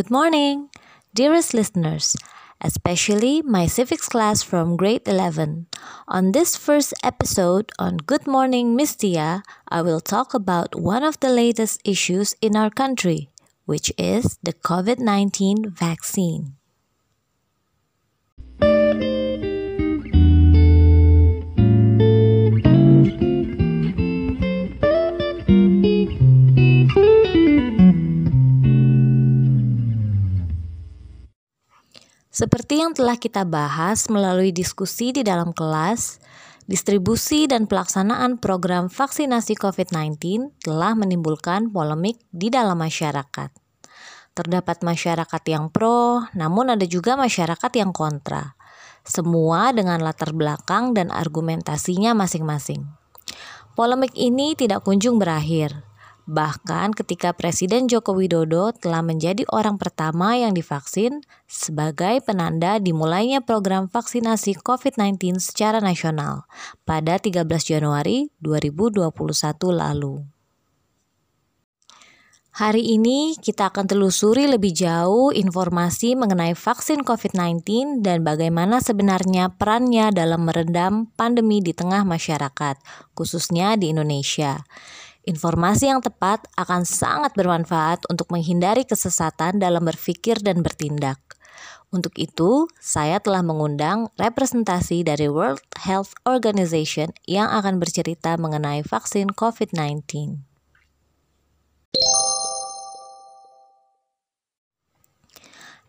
Good morning, dearest listeners, especially my civics class from grade 11. On this first episode on Good Morning Miss I will talk about one of the latest issues in our country, which is the COVID 19 vaccine. Seperti yang telah kita bahas melalui diskusi di dalam kelas, distribusi dan pelaksanaan program vaksinasi COVID-19 telah menimbulkan polemik di dalam masyarakat. Terdapat masyarakat yang pro, namun ada juga masyarakat yang kontra. Semua dengan latar belakang dan argumentasinya masing-masing. Polemik ini tidak kunjung berakhir Bahkan ketika Presiden Joko Widodo telah menjadi orang pertama yang divaksin sebagai penanda dimulainya program vaksinasi COVID-19 secara nasional pada 13 Januari 2021 lalu. Hari ini kita akan telusuri lebih jauh informasi mengenai vaksin COVID-19 dan bagaimana sebenarnya perannya dalam meredam pandemi di tengah masyarakat, khususnya di Indonesia. Informasi yang tepat akan sangat bermanfaat untuk menghindari kesesatan dalam berpikir dan bertindak. Untuk itu, saya telah mengundang representasi dari World Health Organization yang akan bercerita mengenai vaksin COVID-19.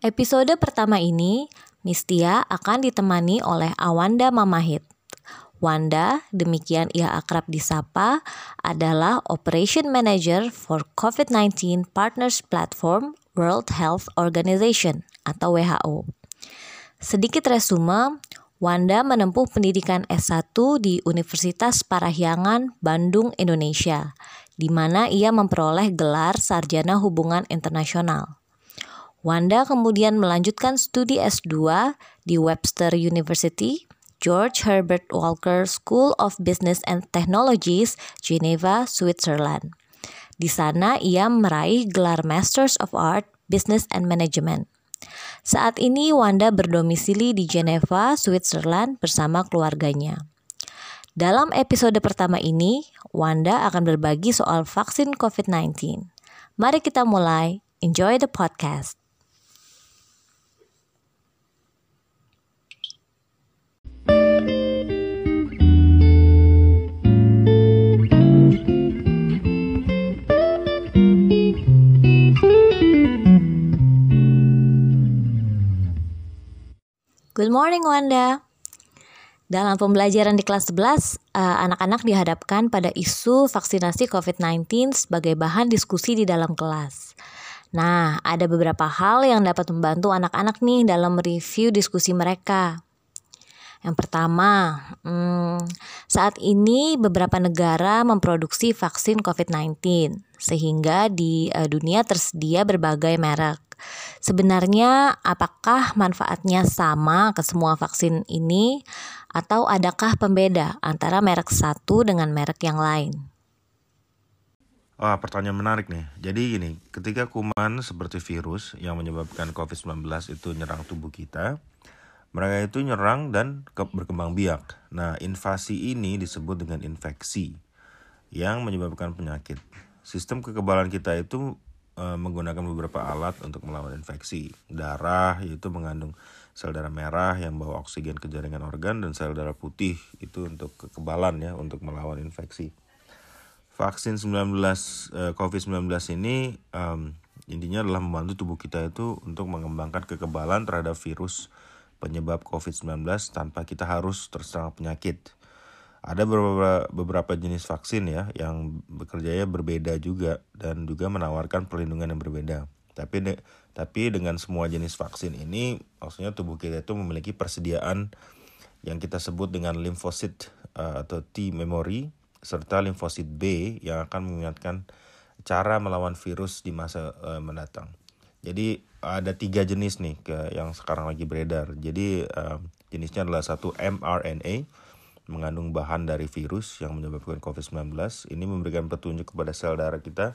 Episode pertama ini, Mistia akan ditemani oleh Awanda Mamahit. Wanda, demikian ia akrab disapa, adalah Operation Manager for COVID-19 Partners Platform World Health Organization atau WHO. Sedikit resume, Wanda menempuh pendidikan S1 di Universitas Parahyangan, Bandung, Indonesia, di mana ia memperoleh gelar Sarjana Hubungan Internasional. Wanda kemudian melanjutkan studi S2 di Webster University George Herbert Walker School of Business and Technologies, Geneva, Switzerland. Di sana ia meraih gelar Masters of Art, Business and Management. Saat ini Wanda berdomisili di Geneva, Switzerland bersama keluarganya. Dalam episode pertama ini, Wanda akan berbagi soal vaksin COVID-19. Mari kita mulai. Enjoy the podcast. Good morning Wanda. Dalam pembelajaran di kelas 11, eh, anak-anak dihadapkan pada isu vaksinasi COVID-19 sebagai bahan diskusi di dalam kelas. Nah, ada beberapa hal yang dapat membantu anak-anak nih dalam review diskusi mereka. Yang pertama, hmm, saat ini beberapa negara memproduksi vaksin COVID-19, sehingga di uh, dunia tersedia berbagai merek. Sebenarnya apakah manfaatnya sama ke semua vaksin ini atau adakah pembeda antara merek satu dengan merek yang lain? Wah, pertanyaan menarik nih. Jadi gini, ketika kuman seperti virus yang menyebabkan COVID-19 itu nyerang tubuh kita, mereka itu nyerang dan berkembang biak. Nah, invasi ini disebut dengan infeksi yang menyebabkan penyakit. Sistem kekebalan kita itu Eh, menggunakan beberapa alat untuk melawan infeksi. Darah itu mengandung sel darah merah yang bawa oksigen ke jaringan organ dan sel darah putih itu untuk kekebalan ya untuk melawan infeksi. Vaksin 19 eh, COVID-19 ini um, intinya adalah membantu tubuh kita itu untuk mengembangkan kekebalan terhadap virus penyebab COVID-19 tanpa kita harus terserang penyakit ada beberapa beberapa jenis vaksin ya yang bekerjanya berbeda juga dan juga menawarkan perlindungan yang berbeda. Tapi de, tapi dengan semua jenis vaksin ini maksudnya tubuh kita itu memiliki persediaan yang kita sebut dengan limfosit uh, atau T memory serta limfosit B yang akan mengingatkan cara melawan virus di masa uh, mendatang. Jadi ada tiga jenis nih ke yang sekarang lagi beredar. Jadi uh, jenisnya adalah satu mRNA mengandung bahan dari virus yang menyebabkan COVID-19. Ini memberikan petunjuk kepada sel darah kita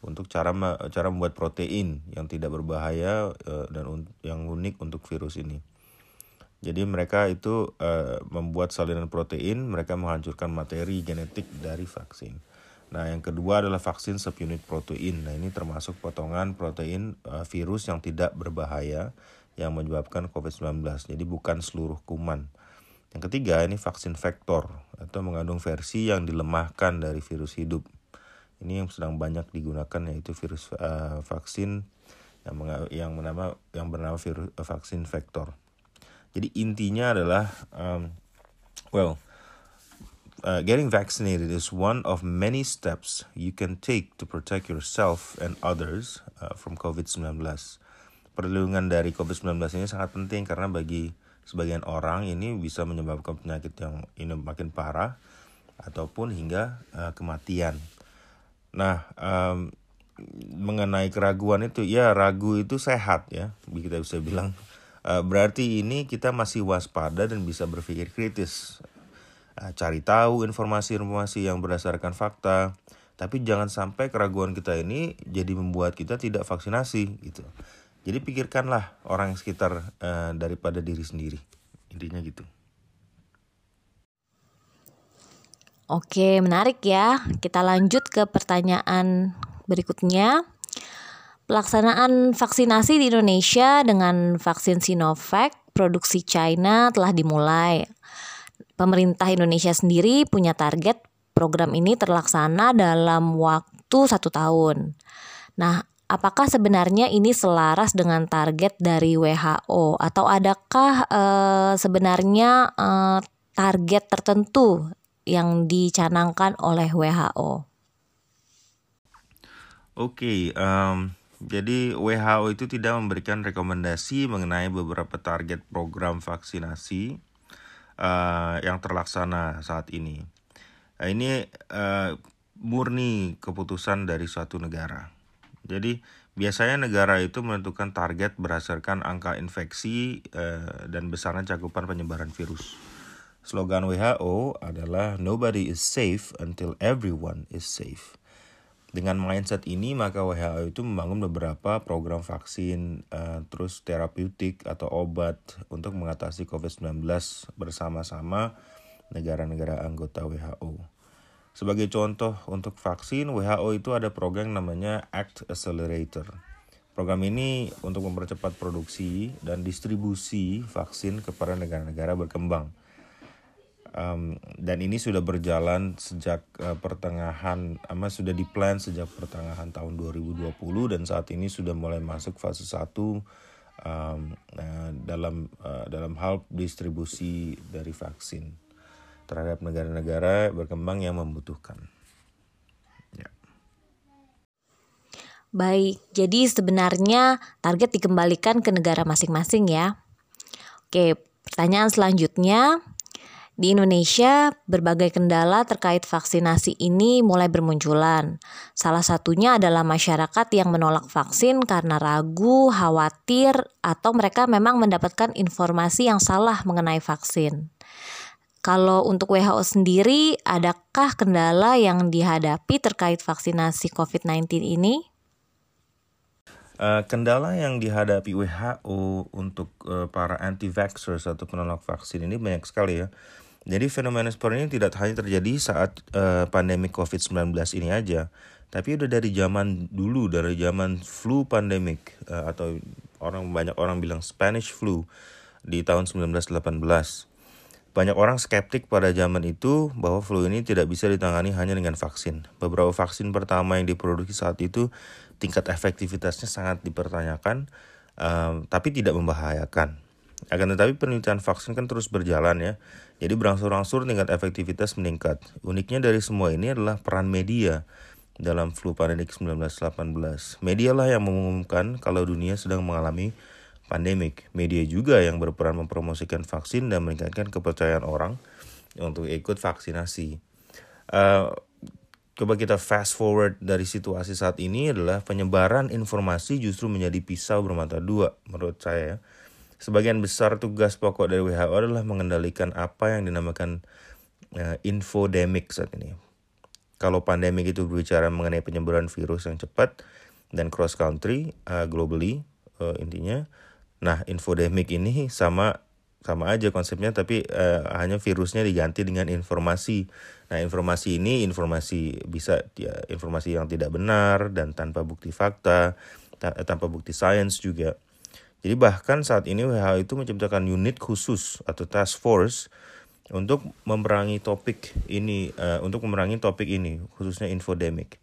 untuk cara cara membuat protein yang tidak berbahaya uh, dan yang unik untuk virus ini. Jadi mereka itu uh, membuat salinan protein, mereka menghancurkan materi genetik dari vaksin. Nah, yang kedua adalah vaksin subunit protein. Nah, ini termasuk potongan protein uh, virus yang tidak berbahaya yang menyebabkan COVID-19. Jadi bukan seluruh kuman. Yang ketiga, ini vaksin vektor atau mengandung versi yang dilemahkan dari virus hidup. Ini yang sedang banyak digunakan yaitu virus uh, vaksin yang yang bernama yang bernama virus uh, vaksin vektor. Jadi intinya adalah um, well uh, getting vaccinated is one of many steps you can take to protect yourself and others uh, from COVID-19. Perlindungan dari COVID-19 ini sangat penting karena bagi sebagian orang ini bisa menyebabkan penyakit yang ini makin parah ataupun hingga uh, kematian. Nah, um, mengenai keraguan itu, ya ragu itu sehat ya, kita bisa bilang. Uh, berarti ini kita masih waspada dan bisa berpikir kritis cari tahu informasi-informasi yang berdasarkan fakta. Tapi jangan sampai keraguan kita ini jadi membuat kita tidak vaksinasi gitu. Jadi pikirkanlah orang sekitar uh, daripada diri sendiri. Intinya gitu. Oke, menarik ya. Kita lanjut ke pertanyaan berikutnya. Pelaksanaan vaksinasi di Indonesia dengan vaksin Sinovac produksi China telah dimulai pemerintah Indonesia sendiri punya target program ini terlaksana dalam waktu satu tahun. Nah, apakah sebenarnya ini selaras dengan target dari WHO atau adakah uh, sebenarnya uh, target tertentu yang dicanangkan oleh WHO? Oke, um, jadi WHO itu tidak memberikan rekomendasi mengenai beberapa target program vaksinasi uh, yang terlaksana saat ini. Nah, ini uh, murni keputusan dari suatu negara. Jadi biasanya negara itu menentukan target berdasarkan angka infeksi uh, dan besarnya cakupan penyebaran virus. Slogan WHO adalah Nobody is safe until everyone is safe. Dengan mindset ini maka WHO itu membangun beberapa program vaksin, uh, terus terapeutik atau obat untuk mengatasi COVID-19 bersama-sama negara-negara anggota WHO. Sebagai contoh untuk vaksin, WHO itu ada program namanya ACT Accelerator. Program ini untuk mempercepat produksi dan distribusi vaksin kepada negara-negara berkembang um, dan ini sudah berjalan sejak uh, pertengahan ama sudah diplan sejak pertengahan tahun 2020 dan saat ini sudah mulai masuk fase 1 um, uh, dalam uh, dalam hal distribusi dari vaksin terhadap negara-negara berkembang yang membutuhkan. Ya. Baik, jadi sebenarnya target dikembalikan ke negara masing-masing ya. Oke, pertanyaan selanjutnya, di Indonesia, berbagai kendala terkait vaksinasi ini mulai bermunculan. Salah satunya adalah masyarakat yang menolak vaksin karena ragu, khawatir, atau mereka memang mendapatkan informasi yang salah mengenai vaksin. Kalau untuk WHO sendiri, adakah kendala yang dihadapi terkait vaksinasi COVID-19 ini? Uh, kendala yang dihadapi WHO untuk uh, para anti-vaxxers atau penolak vaksin ini banyak sekali ya. Jadi fenomena seperti ini tidak hanya terjadi saat uh, pandemi COVID-19 ini aja, tapi udah dari zaman dulu, dari zaman flu pandemic uh, atau orang banyak orang bilang Spanish flu di tahun 1918. Banyak orang skeptik pada zaman itu bahwa flu ini tidak bisa ditangani hanya dengan vaksin. Beberapa vaksin pertama yang diproduksi saat itu tingkat efektivitasnya sangat dipertanyakan, uh, tapi tidak membahayakan. Akan tetapi penelitian vaksin kan terus berjalan ya. Jadi berangsur-angsur tingkat efektivitas meningkat. Uniknya dari semua ini adalah peran media dalam flu pandemik 1918. Media lah yang mengumumkan kalau dunia sedang mengalami pandemik. Media juga yang berperan mempromosikan vaksin dan meningkatkan kepercayaan orang untuk ikut vaksinasi. Uh, coba kita fast forward dari situasi saat ini adalah penyebaran informasi justru menjadi pisau bermata dua menurut saya ya. Sebagian besar tugas pokok dari WHO adalah mengendalikan apa yang dinamakan uh, infodemic saat ini. kalau pandemi itu berbicara mengenai penyebaran virus yang cepat dan cross country uh, globally uh, intinya. Nah, infodemic ini sama sama aja konsepnya tapi uh, hanya virusnya diganti dengan informasi. Nah, informasi ini informasi bisa ya informasi yang tidak benar dan tanpa bukti fakta, ta tanpa bukti sains juga. Jadi bahkan saat ini WHO itu menciptakan unit khusus atau task force untuk memerangi topik ini uh, untuk memerangi topik ini khususnya infodemic.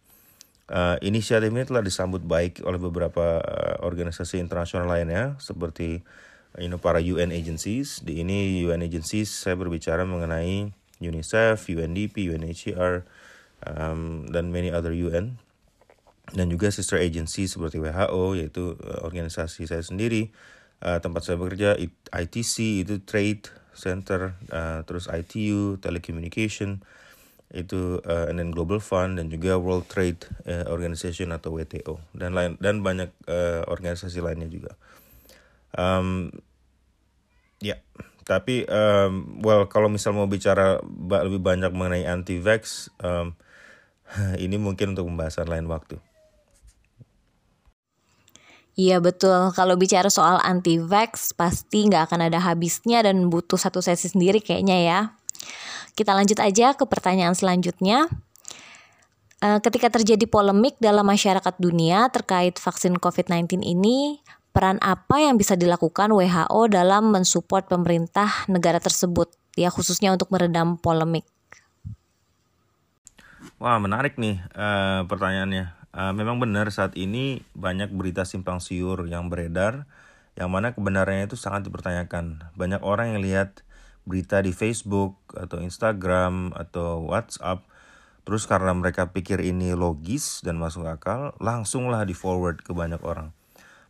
Uh, inisiatif ini telah disambut baik oleh beberapa uh, organisasi internasional lainnya seperti you know, para UN agencies. Di ini UN agencies saya berbicara mengenai UNICEF, UNDP, UNHCR, um, dan many other UN dan juga sister agency seperti WHO yaitu uh, organisasi saya sendiri uh, tempat saya bekerja ITC itu Trade Center uh, terus ITU Telecommunication itu uh, and then Global Fund dan juga World Trade Organization atau WTO dan lain dan banyak organisasi lainnya juga um, ya yeah. tapi um, well kalau misal mau bicara lebih banyak mengenai anti vax um, ini mungkin untuk pembahasan lain waktu Iya betul, kalau bicara soal anti-vax pasti nggak akan ada habisnya dan butuh satu sesi sendiri kayaknya ya. Kita lanjut aja ke pertanyaan selanjutnya. Eh, ketika terjadi polemik dalam masyarakat dunia terkait vaksin COVID-19 ini, peran apa yang bisa dilakukan WHO dalam mensupport pemerintah negara tersebut, ya khususnya untuk meredam polemik? Wah menarik nih uh, pertanyaannya. Uh, memang benar saat ini banyak berita simpang siur yang beredar yang mana kebenarannya itu sangat dipertanyakan. Banyak orang yang lihat berita di Facebook atau Instagram atau WhatsApp terus karena mereka pikir ini logis dan masuk akal, langsunglah di forward ke banyak orang.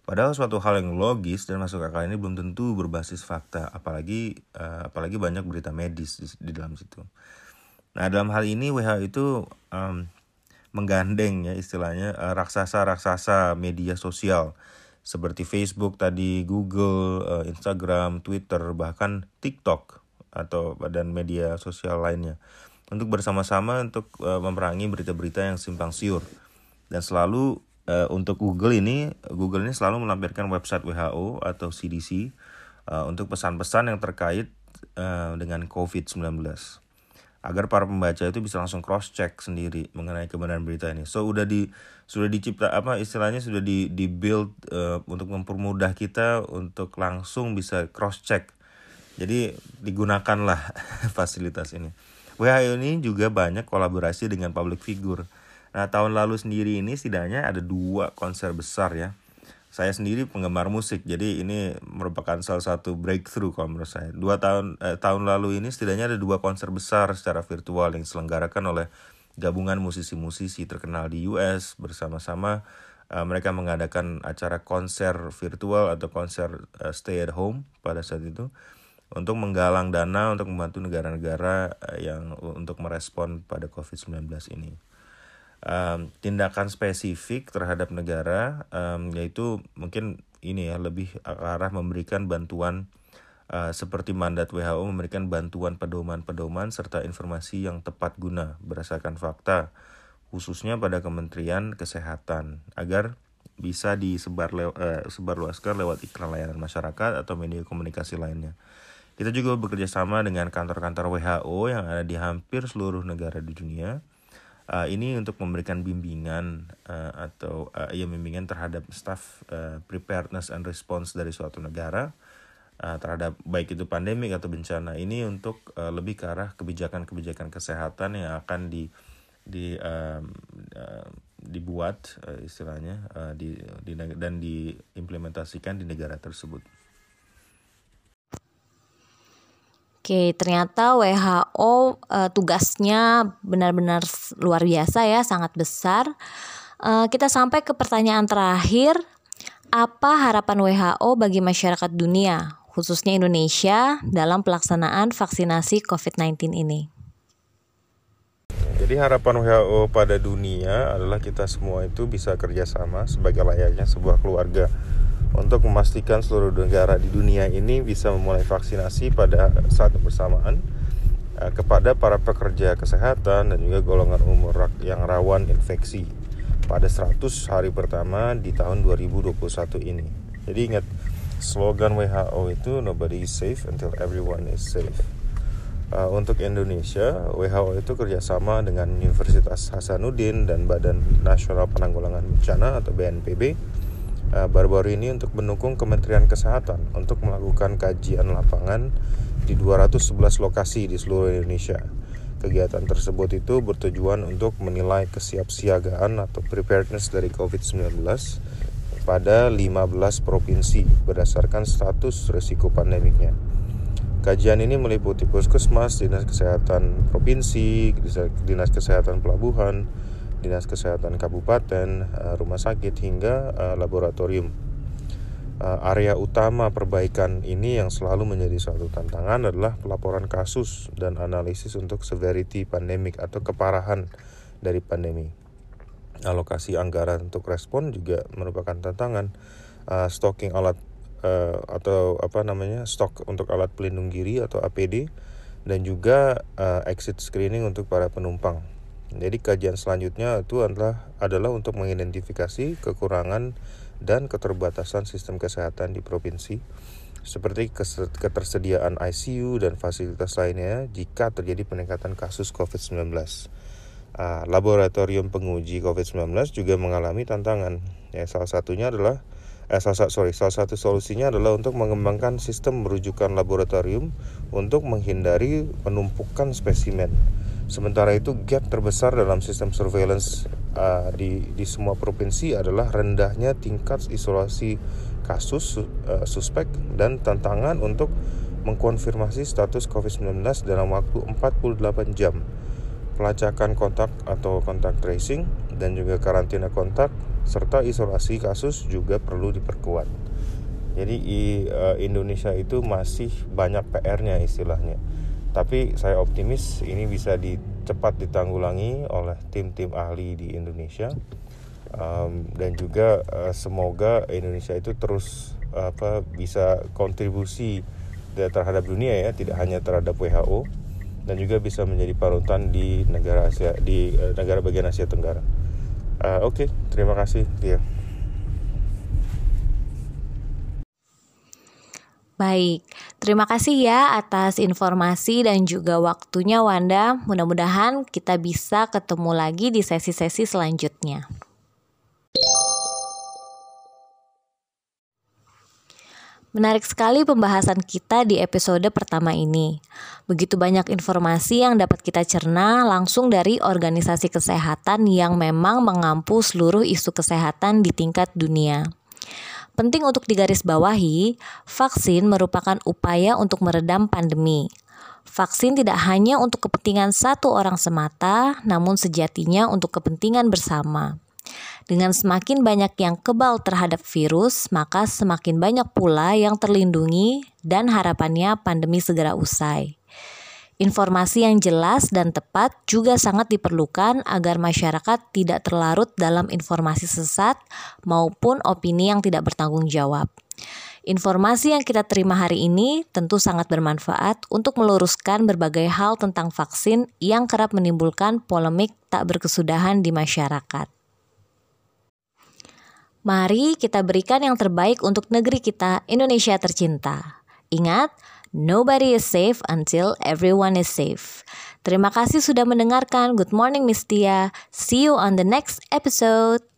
Padahal suatu hal yang logis dan masuk akal ini belum tentu berbasis fakta, apalagi uh, apalagi banyak berita medis di, di dalam situ. Nah, dalam hal ini WHO itu um, menggandeng ya istilahnya uh, raksasa-raksasa media sosial seperti Facebook tadi, Google, uh, Instagram, Twitter, bahkan TikTok atau badan media sosial lainnya untuk bersama-sama untuk uh, memerangi berita-berita yang simpang siur. Dan selalu untuk Google ini, Google ini selalu melampirkan website WHO atau CDC untuk pesan-pesan yang terkait dengan COVID-19 agar para pembaca itu bisa langsung cross check sendiri mengenai kebenaran berita ini. So udah di sudah dicipta apa istilahnya sudah di di build uh, untuk mempermudah kita untuk langsung bisa cross check. Jadi digunakanlah fasilitas ini. WHO ini juga banyak kolaborasi dengan public figure. Nah tahun lalu sendiri ini setidaknya ada dua konser besar ya saya sendiri penggemar musik jadi ini merupakan salah satu breakthrough kalau menurut saya. Dua tahun eh, tahun lalu ini setidaknya ada dua konser besar secara virtual yang diselenggarakan oleh gabungan musisi-musisi terkenal di US bersama-sama uh, mereka mengadakan acara konser virtual atau konser uh, stay at home pada saat itu untuk menggalang dana untuk membantu negara-negara uh, yang untuk merespon pada COVID-19 ini um, tindakan spesifik terhadap negara um, yaitu mungkin ini ya lebih arah memberikan bantuan uh, seperti mandat WHO memberikan bantuan pedoman-pedoman serta informasi yang tepat guna berdasarkan fakta khususnya pada Kementerian Kesehatan agar bisa disebar lew uh, sebarluaskan lewat iklan layanan masyarakat atau media komunikasi lainnya. Kita juga bekerja sama dengan kantor-kantor WHO yang ada di hampir seluruh negara di dunia Uh, ini untuk memberikan bimbingan uh, atau uh, ya bimbingan terhadap staff uh, preparedness and response dari suatu negara uh, terhadap baik itu pandemik atau bencana ini untuk uh, lebih ke arah kebijakan-kebijakan kesehatan yang akan di di uh, dibuat uh, istilahnya uh, di, di dan diimplementasikan di negara tersebut. Oke, ternyata WHO uh, tugasnya benar-benar luar biasa ya, sangat besar. Uh, kita sampai ke pertanyaan terakhir, apa harapan WHO bagi masyarakat dunia, khususnya Indonesia, dalam pelaksanaan vaksinasi COVID-19 ini? Jadi harapan WHO pada dunia adalah kita semua itu bisa kerjasama sebagai layaknya sebuah keluarga untuk memastikan seluruh negara di dunia ini bisa memulai vaksinasi pada saat bersamaan uh, kepada para pekerja kesehatan dan juga golongan umur yang rawan infeksi pada 100 hari pertama di tahun 2021 ini. Jadi ingat slogan WHO itu nobody is safe until everyone is safe. Uh, untuk Indonesia, WHO itu kerjasama dengan Universitas Hasanuddin dan Badan Nasional Penanggulangan Bencana atau BNPB baru-baru ini untuk mendukung Kementerian Kesehatan untuk melakukan kajian lapangan di 211 lokasi di seluruh Indonesia. Kegiatan tersebut itu bertujuan untuk menilai kesiapsiagaan atau preparedness dari COVID-19 pada 15 provinsi berdasarkan status risiko pandemiknya. Kajian ini meliputi puskesmas, dinas kesehatan provinsi, dinas kesehatan pelabuhan, dinas kesehatan kabupaten, eh, rumah sakit hingga eh, laboratorium. Eh, area utama perbaikan ini yang selalu menjadi suatu tantangan adalah pelaporan kasus dan analisis untuk severity pandemik atau keparahan dari pandemi. Alokasi anggaran untuk respon juga merupakan tantangan. Stocking alat atau apa namanya stok untuk alat pelindung diri atau APD dan juga exit screening untuk para penumpang. Jadi kajian selanjutnya itu adalah adalah untuk mengidentifikasi kekurangan dan keterbatasan sistem kesehatan di provinsi seperti ketersediaan ICU dan fasilitas lainnya jika terjadi peningkatan kasus COVID-19. Uh, laboratorium penguji COVID-19 juga mengalami tantangan. Ya, salah satunya adalah eh, salah, sorry, salah satu solusinya adalah untuk mengembangkan sistem merujukan laboratorium untuk menghindari penumpukan spesimen. Sementara itu gap terbesar dalam sistem surveillance uh, di di semua provinsi adalah rendahnya tingkat isolasi kasus uh, suspek dan tantangan untuk mengkonfirmasi status COVID-19 dalam waktu 48 jam. Pelacakan kontak atau kontak tracing dan juga karantina kontak serta isolasi kasus juga perlu diperkuat. Jadi i, uh, Indonesia itu masih banyak PR-nya istilahnya. Tapi saya optimis ini bisa di, cepat ditanggulangi oleh tim-tim ahli di Indonesia. Um, dan juga uh, semoga Indonesia itu terus apa bisa kontribusi terhadap dunia ya, tidak hanya terhadap WHO dan juga bisa menjadi parutan di negara Asia di uh, negara bagian Asia Tenggara. Uh, Oke, okay, terima kasih dia. Baik, terima kasih ya atas informasi dan juga waktunya Wanda. Mudah-mudahan kita bisa ketemu lagi di sesi-sesi selanjutnya. Menarik sekali pembahasan kita di episode pertama ini. Begitu banyak informasi yang dapat kita cerna langsung dari organisasi kesehatan yang memang mengampu seluruh isu kesehatan di tingkat dunia. Penting untuk digarisbawahi, vaksin merupakan upaya untuk meredam pandemi. Vaksin tidak hanya untuk kepentingan satu orang semata, namun sejatinya untuk kepentingan bersama. Dengan semakin banyak yang kebal terhadap virus, maka semakin banyak pula yang terlindungi dan harapannya pandemi segera usai. Informasi yang jelas dan tepat juga sangat diperlukan agar masyarakat tidak terlarut dalam informasi sesat maupun opini yang tidak bertanggung jawab. Informasi yang kita terima hari ini tentu sangat bermanfaat untuk meluruskan berbagai hal tentang vaksin yang kerap menimbulkan polemik tak berkesudahan di masyarakat. Mari kita berikan yang terbaik untuk negeri kita, Indonesia tercinta. Ingat, nobody is safe until everyone is safe. Terima kasih sudah mendengarkan. Good morning, Miss Tia. See you on the next episode.